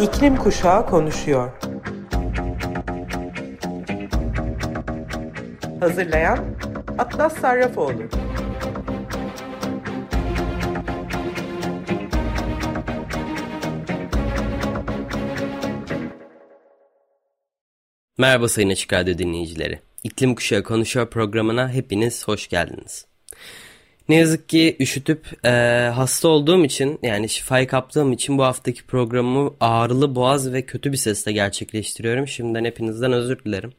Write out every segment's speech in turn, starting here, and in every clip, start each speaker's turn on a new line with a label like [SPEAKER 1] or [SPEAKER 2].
[SPEAKER 1] İklim Kuşağı konuşuyor. Hazırlayan Atlas Sarrafoğlu.
[SPEAKER 2] Merhaba Sayın Açık Radyo dinleyicileri. İklim Kuşağı Konuşuyor programına hepiniz hoş geldiniz. Ne yazık ki üşütüp e, hasta olduğum için yani şifayı kaptığım için bu haftaki programımı ağrılı boğaz ve kötü bir sesle gerçekleştiriyorum. Şimdiden hepinizden özür dilerim.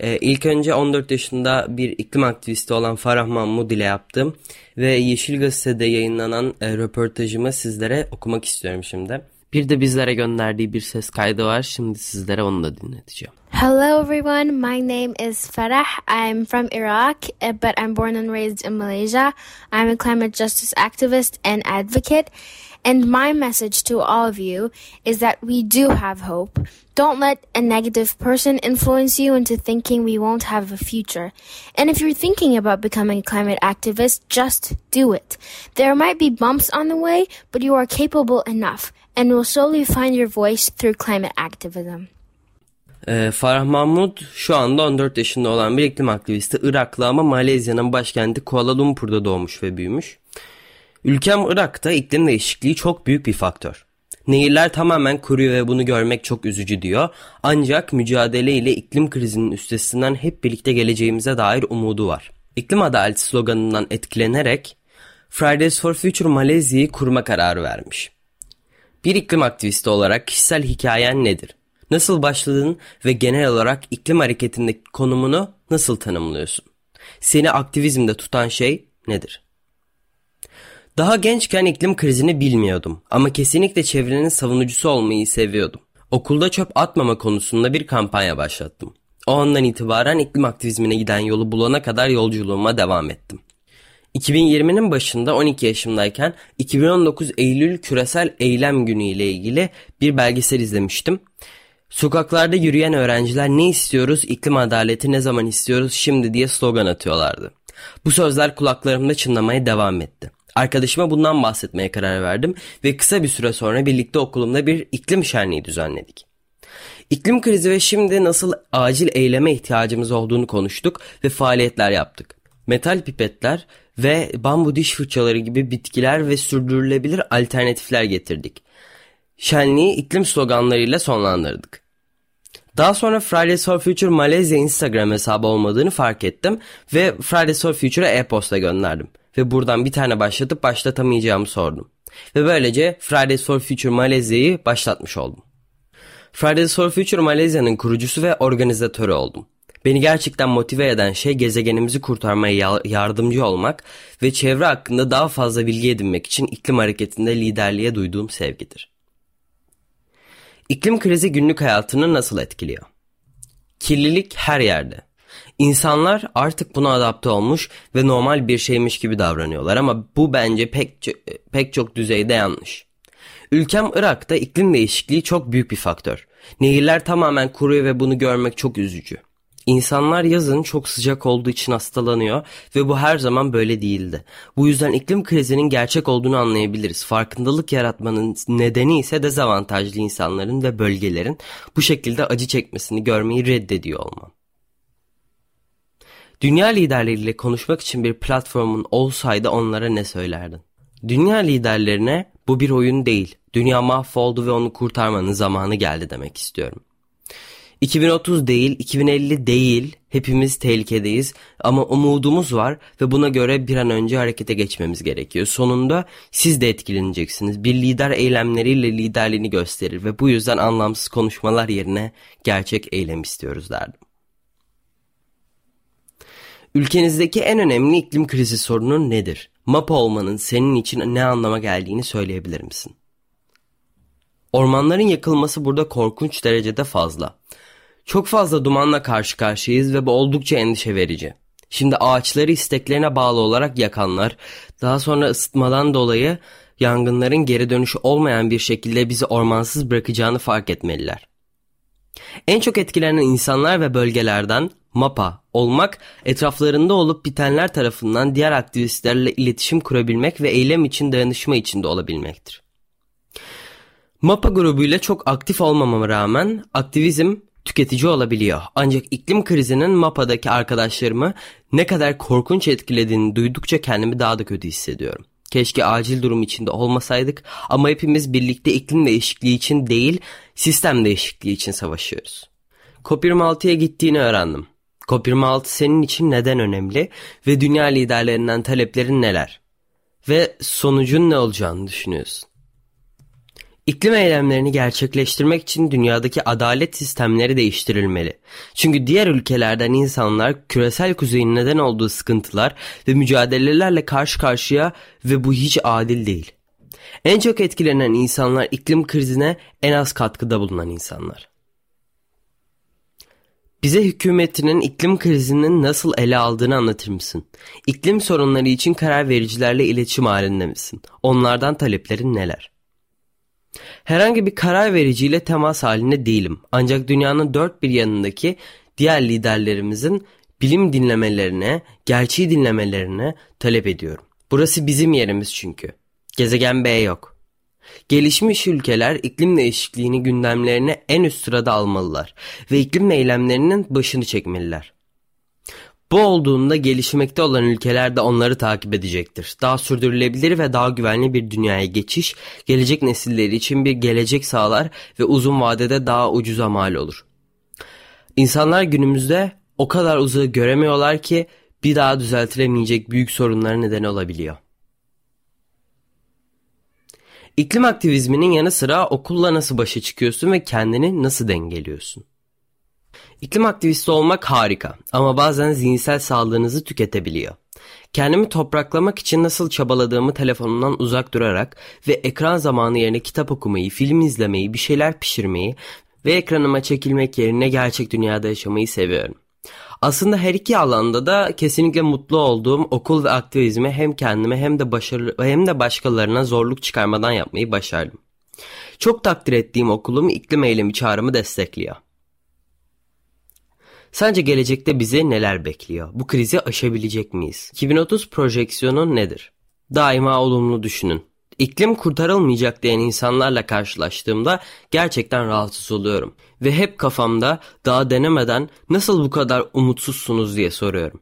[SPEAKER 2] E, ilk önce 14 yaşında bir iklim aktivisti olan Farah Mahmud ile yaptım ve Yeşil Gazete'de yayınlanan e, röportajımı sizlere okumak istiyorum şimdi. Bir de bizlere gönderdiği bir ses kaydı var. Şimdi sizlere onu da dinleteceğim.
[SPEAKER 3] Hello, everyone. My name is Farah. I'm from Iraq, eh, but I'm born and raised in Malaysia. I'm a climate justice activist and advocate. And my message to all of you is that we do have hope. Don't let a negative person influence you into thinking we won't have a future. And if you're thinking about becoming a climate activist, just do it. There might be bumps on the way, but you are capable enough and will slowly find your voice through climate activism.
[SPEAKER 2] Ee, Farah Mahmud şu anda 14 yaşında olan bir iklim aktivisti. Iraklı ama Malezya'nın başkenti Kuala Lumpur'da doğmuş ve büyümüş. Ülkem Irak'ta iklim değişikliği çok büyük bir faktör. Nehirler tamamen kuruyor ve bunu görmek çok üzücü diyor. Ancak mücadele ile iklim krizinin üstesinden hep birlikte geleceğimize dair umudu var. İklim adaleti sloganından etkilenerek Fridays for Future Malezya'yı kurma kararı vermiş. Bir iklim aktivisti olarak kişisel hikayen nedir? Nasıl başladın ve genel olarak iklim hareketindeki konumunu nasıl tanımlıyorsun? Seni aktivizmde tutan şey nedir? Daha gençken iklim krizini bilmiyordum ama kesinlikle çevrenin savunucusu olmayı seviyordum. Okulda çöp atmama konusunda bir kampanya başlattım. O andan itibaren iklim aktivizmine giden yolu bulana kadar yolculuğuma devam ettim. 2020'nin başında 12 yaşımdayken 2019 Eylül Küresel Eylem Günü ile ilgili bir belgesel izlemiştim. Sokaklarda yürüyen öğrenciler ne istiyoruz, iklim adaleti ne zaman istiyoruz şimdi diye slogan atıyorlardı. Bu sözler kulaklarımda çınlamaya devam etti. Arkadaşıma bundan bahsetmeye karar verdim ve kısa bir süre sonra birlikte okulumda bir iklim şenliği düzenledik. İklim krizi ve şimdi nasıl acil eyleme ihtiyacımız olduğunu konuştuk ve faaliyetler yaptık. Metal pipetler ve bambu diş fırçaları gibi bitkiler ve sürdürülebilir alternatifler getirdik. Şenliği iklim sloganlarıyla sonlandırdık. Daha sonra Fridays for Future Malezya Instagram hesabı olmadığını fark ettim ve Fridays for Future'a e-posta gönderdim. Ve buradan bir tane başlatıp başlatamayacağımı sordum. Ve böylece Fridays for Future Malezya'yı başlatmış oldum. Fridays for Future Malezya'nın kurucusu ve organizatörü oldum. Beni gerçekten motive eden şey gezegenimizi kurtarmaya yardımcı olmak ve çevre hakkında daha fazla bilgi edinmek için iklim hareketinde liderliğe duyduğum sevgidir. İklim krizi günlük hayatını nasıl etkiliyor? Kirlilik her yerde. İnsanlar artık buna adapte olmuş ve normal bir şeymiş gibi davranıyorlar ama bu bence pek, pek çok düzeyde yanlış. Ülkem Irak'ta iklim değişikliği çok büyük bir faktör. Nehirler tamamen kuruyor ve bunu görmek çok üzücü. İnsanlar yazın çok sıcak olduğu için hastalanıyor ve bu her zaman böyle değildi. Bu yüzden iklim krizinin gerçek olduğunu anlayabiliriz. Farkındalık yaratmanın nedeni ise dezavantajlı insanların ve bölgelerin bu şekilde acı çekmesini görmeyi reddediyor olmam. Dünya liderleriyle konuşmak için bir platformun olsaydı onlara ne söylerdin? Dünya liderlerine bu bir oyun değil. Dünya mahvoldu ve onu kurtarmanın zamanı geldi demek istiyorum. 2030 değil, 2050 değil. Hepimiz tehlikedeyiz ama umudumuz var ve buna göre bir an önce harekete geçmemiz gerekiyor. Sonunda siz de etkileneceksiniz. Bir lider eylemleriyle liderliğini gösterir ve bu yüzden anlamsız konuşmalar yerine gerçek eylem istiyoruz derdim. Ülkenizdeki en önemli iklim krizi sorunu nedir? MAPA olmanın senin için ne anlama geldiğini söyleyebilir misin? Ormanların yakılması burada korkunç derecede fazla. Çok fazla dumanla karşı karşıyayız ve bu oldukça endişe verici. Şimdi ağaçları isteklerine bağlı olarak yakanlar, daha sonra ısıtmadan dolayı yangınların geri dönüşü olmayan bir şekilde bizi ormansız bırakacağını fark etmeliler. En çok etkilenen insanlar ve bölgelerden MAPA olmak, etraflarında olup bitenler tarafından diğer aktivistlerle iletişim kurabilmek ve eylem için dayanışma içinde olabilmektir. MAPA grubuyla çok aktif olmamama rağmen aktivizm tüketici olabiliyor. Ancak iklim krizinin MAPA'daki arkadaşlarımı ne kadar korkunç etkilediğini duydukça kendimi daha da kötü hissediyorum. Keşke acil durum içinde olmasaydık ama hepimiz birlikte iklim değişikliği için değil, sistem değişikliği için savaşıyoruz. COP26'ya gittiğini öğrendim. COP26 senin için neden önemli ve dünya liderlerinden taleplerin neler? Ve sonucun ne olacağını düşünüyorsun? İklim eylemlerini gerçekleştirmek için dünyadaki adalet sistemleri değiştirilmeli. Çünkü diğer ülkelerden insanlar küresel kuzeyin neden olduğu sıkıntılar ve mücadelelerle karşı karşıya ve bu hiç adil değil. En çok etkilenen insanlar iklim krizine en az katkıda bulunan insanlar. Bize hükümetinin iklim krizinin nasıl ele aldığını anlatır mısın? İklim sorunları için karar vericilerle iletişim halinde misin? Onlardan taleplerin neler? Herhangi bir karar vericiyle temas halinde değilim. Ancak dünyanın dört bir yanındaki diğer liderlerimizin bilim dinlemelerine, gerçeği dinlemelerine talep ediyorum. Burası bizim yerimiz çünkü. Gezegen B yok. Gelişmiş ülkeler iklim değişikliğini gündemlerine en üst sırada almalılar ve iklim eylemlerinin başını çekmeliler. Bu olduğunda gelişmekte olan ülkeler de onları takip edecektir. Daha sürdürülebilir ve daha güvenli bir dünyaya geçiş, gelecek nesiller için bir gelecek sağlar ve uzun vadede daha ucuza mal olur. İnsanlar günümüzde o kadar uzağı göremiyorlar ki bir daha düzeltilemeyecek büyük sorunlara neden olabiliyor. İklim aktivizminin yanı sıra okulla nasıl başa çıkıyorsun ve kendini nasıl dengeliyorsun? İklim aktivisti olmak harika ama bazen zihinsel sağlığınızı tüketebiliyor. Kendimi topraklamak için nasıl çabaladığımı telefonumdan uzak durarak ve ekran zamanı yerine kitap okumayı, film izlemeyi, bir şeyler pişirmeyi ve ekranıma çekilmek yerine gerçek dünyada yaşamayı seviyorum. Aslında her iki alanda da kesinlikle mutlu olduğum okul ve aktivizmi hem kendime hem de başarılı hem de başkalarına zorluk çıkarmadan yapmayı başardım. Çok takdir ettiğim okulum iklim eylemi çağrımı destekliyor. Sence gelecekte bizi neler bekliyor? Bu krizi aşabilecek miyiz? 2030 projeksiyonu nedir? Daima olumlu düşünün. İklim kurtarılmayacak diyen insanlarla karşılaştığımda gerçekten rahatsız oluyorum. Ve hep kafamda daha denemeden nasıl bu kadar umutsuzsunuz diye soruyorum.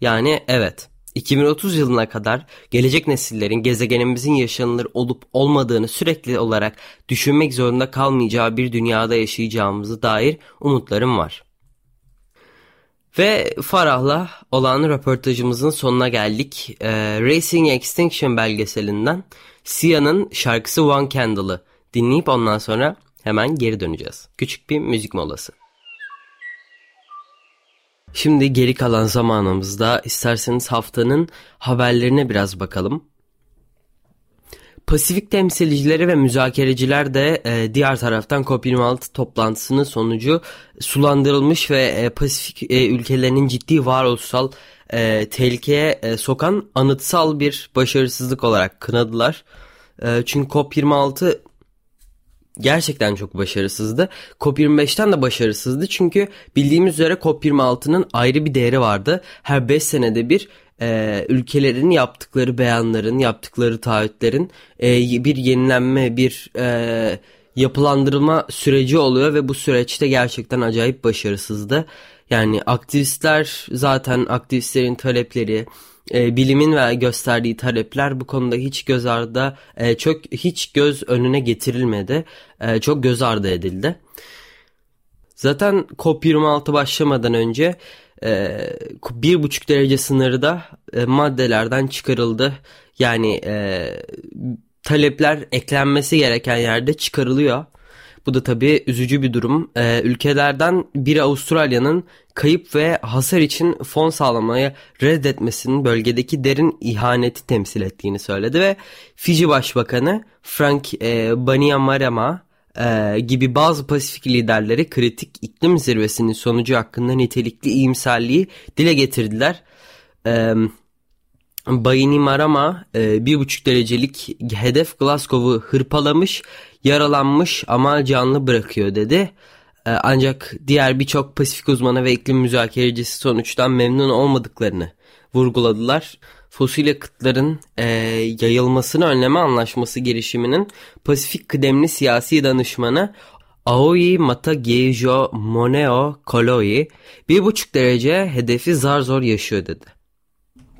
[SPEAKER 2] Yani evet 2030 yılına kadar gelecek nesillerin gezegenimizin yaşanılır olup olmadığını sürekli olarak düşünmek zorunda kalmayacağı bir dünyada yaşayacağımızı dair umutlarım var. Ve Farah'la olan röportajımızın sonuna geldik. Ee, Racing Extinction belgeselinden Sia'nın şarkısı One Candle'ı dinleyip ondan sonra hemen geri döneceğiz. Küçük bir müzik molası. Şimdi geri kalan zamanımızda isterseniz haftanın haberlerine biraz bakalım. Pasifik temsilcileri ve müzakereciler de e, diğer taraftan COP26 toplantısının sonucu sulandırılmış ve e, Pasifik e, ülkelerinin ciddi varoluşsal e, tehlikeye e, sokan anıtsal bir başarısızlık olarak kınadılar. E, çünkü COP26 gerçekten çok başarısızdı. COP25'ten de başarısızdı çünkü bildiğimiz üzere COP26'nın ayrı bir değeri vardı. Her 5 senede bir e, ülkelerin yaptıkları beyanların, yaptıkları taahhütlerin e, bir yenilenme, bir e, yapılandırılma süreci oluyor ve bu süreçte gerçekten acayip başarısızdı. Yani aktivistler zaten aktivistlerin talepleri, e, bilimin ve gösterdiği talepler bu konuda hiç göz ardı, e, çok hiç göz önüne getirilmedi, e, çok göz ardı edildi. Zaten COP26 başlamadan önce bir buçuk derece sınırı da e, maddelerden çıkarıldı. Yani e, talepler eklenmesi gereken yerde çıkarılıyor. Bu da tabii üzücü bir durum. Ee, ülkelerden biri Avustralya'nın kayıp ve hasar için fon sağlamaya reddetmesinin bölgedeki derin ihaneti temsil ettiğini söyledi ve Fiji Başbakanı Frank e, Bainimarama e, gibi bazı Pasifik liderleri kritik iklim zirvesinin sonucu hakkında nitelikli iyimserliği dile getirdiler. E, Bainimarama e, bir buçuk derecelik hedef Glasgow'u hırpalamış, yaralanmış ama canlı bırakıyor dedi. E, ancak diğer birçok Pasifik uzmanı ve iklim müzakerecisi sonuçtan memnun olmadıklarını vurguladılar. Fosil yakıtların e, yayılmasını önleme anlaşması girişiminin Pasifik kıdemli siyasi danışmanı Aoi Matagejo Moneo Koloi bir buçuk derece hedefi zar zor yaşıyor dedi.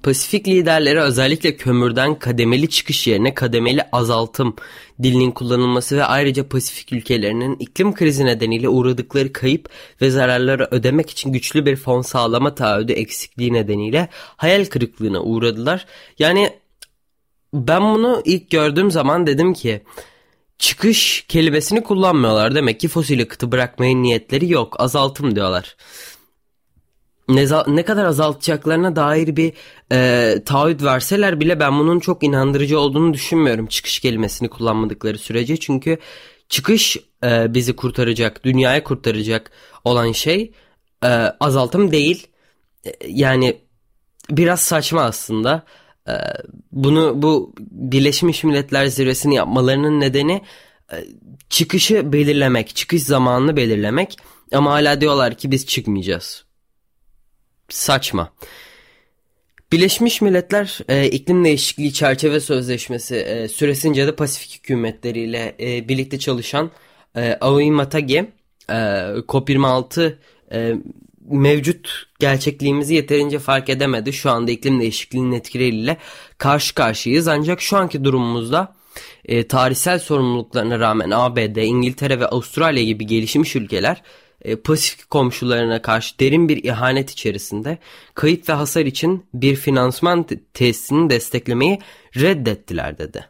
[SPEAKER 2] Pasifik liderleri özellikle kömürden kademeli çıkış yerine kademeli azaltım dilinin kullanılması ve ayrıca Pasifik ülkelerinin iklim krizi nedeniyle uğradıkları kayıp ve zararları ödemek için güçlü bir fon sağlama taahhüdü eksikliği nedeniyle hayal kırıklığına uğradılar. Yani ben bunu ilk gördüğüm zaman dedim ki çıkış kelimesini kullanmıyorlar. Demek ki fosil yakıtı bırakmaya niyetleri yok. Azaltım diyorlar ne, ne kadar azaltacaklarına dair bir e, taahhüt verseler bile ben bunun çok inandırıcı olduğunu düşünmüyorum çıkış kelimesini kullanmadıkları sürece. Çünkü çıkış e, bizi kurtaracak, dünyayı kurtaracak olan şey e, azaltım değil. E, yani biraz saçma aslında. E, bunu bu Birleşmiş Milletler Zirvesi'ni yapmalarının nedeni e, çıkışı belirlemek, çıkış zamanını belirlemek. Ama hala diyorlar ki biz çıkmayacağız saçma. Birleşmiş Milletler e, iklim değişikliği çerçeve sözleşmesi e, süresince de Pasifik hükümetleriyle e, birlikte çalışan e, Aoi e, COP26 e, mevcut gerçekliğimizi yeterince fark edemedi. Şu anda iklim değişikliğinin etkileriyle karşı karşıyayız. Ancak şu anki durumumuzda e, tarihsel sorumluluklarına rağmen ABD, İngiltere ve Avustralya gibi gelişmiş ülkeler e, Pasifik komşularına karşı derin bir ihanet içerisinde kayıp ve hasar için bir finansman tesisini desteklemeyi reddettiler dedi.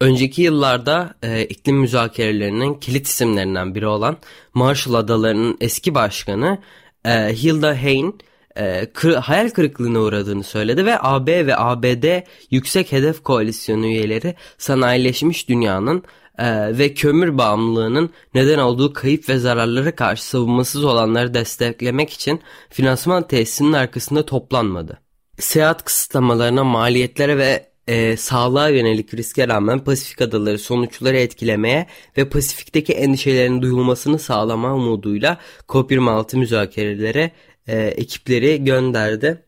[SPEAKER 2] Önceki yıllarda e, iklim müzakerelerinin kilit isimlerinden biri olan Marshall Adaları'nın eski başkanı e, Hilda Hain e, kır, hayal kırıklığına uğradığını söyledi ve AB ve ABD Yüksek Hedef Koalisyonu üyeleri sanayileşmiş dünyanın e, ve kömür bağımlılığının neden olduğu kayıp ve zararlara karşı savunmasız olanları desteklemek için finansman tesisinin arkasında toplanmadı. Seyahat kısıtlamalarına, maliyetlere ve e, sağlığa yönelik riske rağmen Pasifik adaları sonuçları etkilemeye ve Pasifik'teki endişelerin duyulmasını sağlama umuduyla COP26 müzakerelere e, ekipleri gönderdi.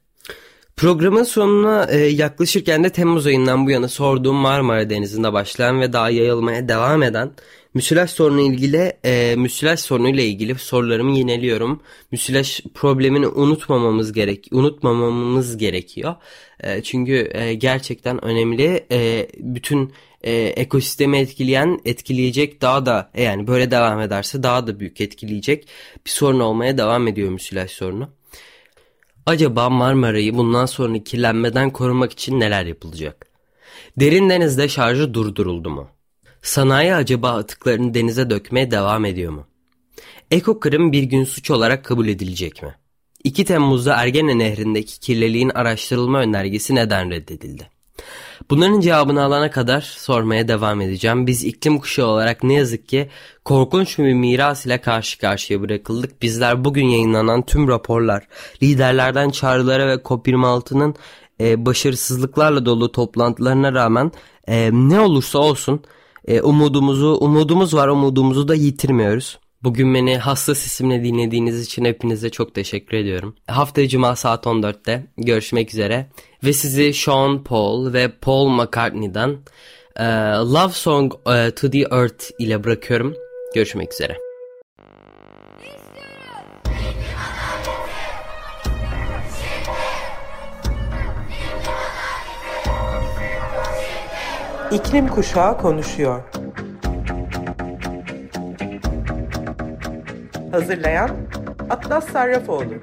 [SPEAKER 2] Programın sonuna e, yaklaşırken de Temmuz ayından bu yana sorduğum Marmara Denizi'nde başlayan ve daha yayılmaya devam eden müsilaj sorunu ilgili e, müsilaj sorunuyla ilgili sorularımı yineliyorum. Müsilaj problemini unutmamamız gerek unutmamamız gerekiyor. E, çünkü e, gerçekten önemli. E, bütün e, ekosistemi etkileyen etkileyecek daha da e, yani böyle devam ederse daha da büyük etkileyecek bir sorun olmaya devam ediyor müsilaj sorunu. Acaba Marmara'yı bundan sonraki kirlenmeden korumak için neler yapılacak? Derin denizde şarjı durduruldu mu? Sanayi acaba atıklarını denize dökmeye devam ediyor mu? Ekokırım bir gün suç olarak kabul edilecek mi? 2 Temmuz'da Ergene Nehri'ndeki kirliliğin araştırılma önergesi neden reddedildi? Bunların cevabını alana kadar sormaya devam edeceğim. Biz iklim kuşağı olarak ne yazık ki korkunç bir miras ile karşı karşıya bırakıldık. Bizler bugün yayınlanan tüm raporlar, liderlerden çağrılara ve COP26'nın e, başarısızlıklarla dolu toplantılarına rağmen e, ne olursa olsun e, umudumuzu, umudumuz var umudumuzu da yitirmiyoruz. Bugün beni hassas isimle dinlediğiniz için hepinize çok teşekkür ediyorum. Hafta Cuma saat 14'te görüşmek üzere. Ve sizi Sean Paul ve Paul McCartney'den e, Love Song e, to the Earth ile bırakıyorum. Görüşmek üzere.
[SPEAKER 1] İklim Kuşağı konuşuyor. Hazırlayan Atlas Sarrafoğlu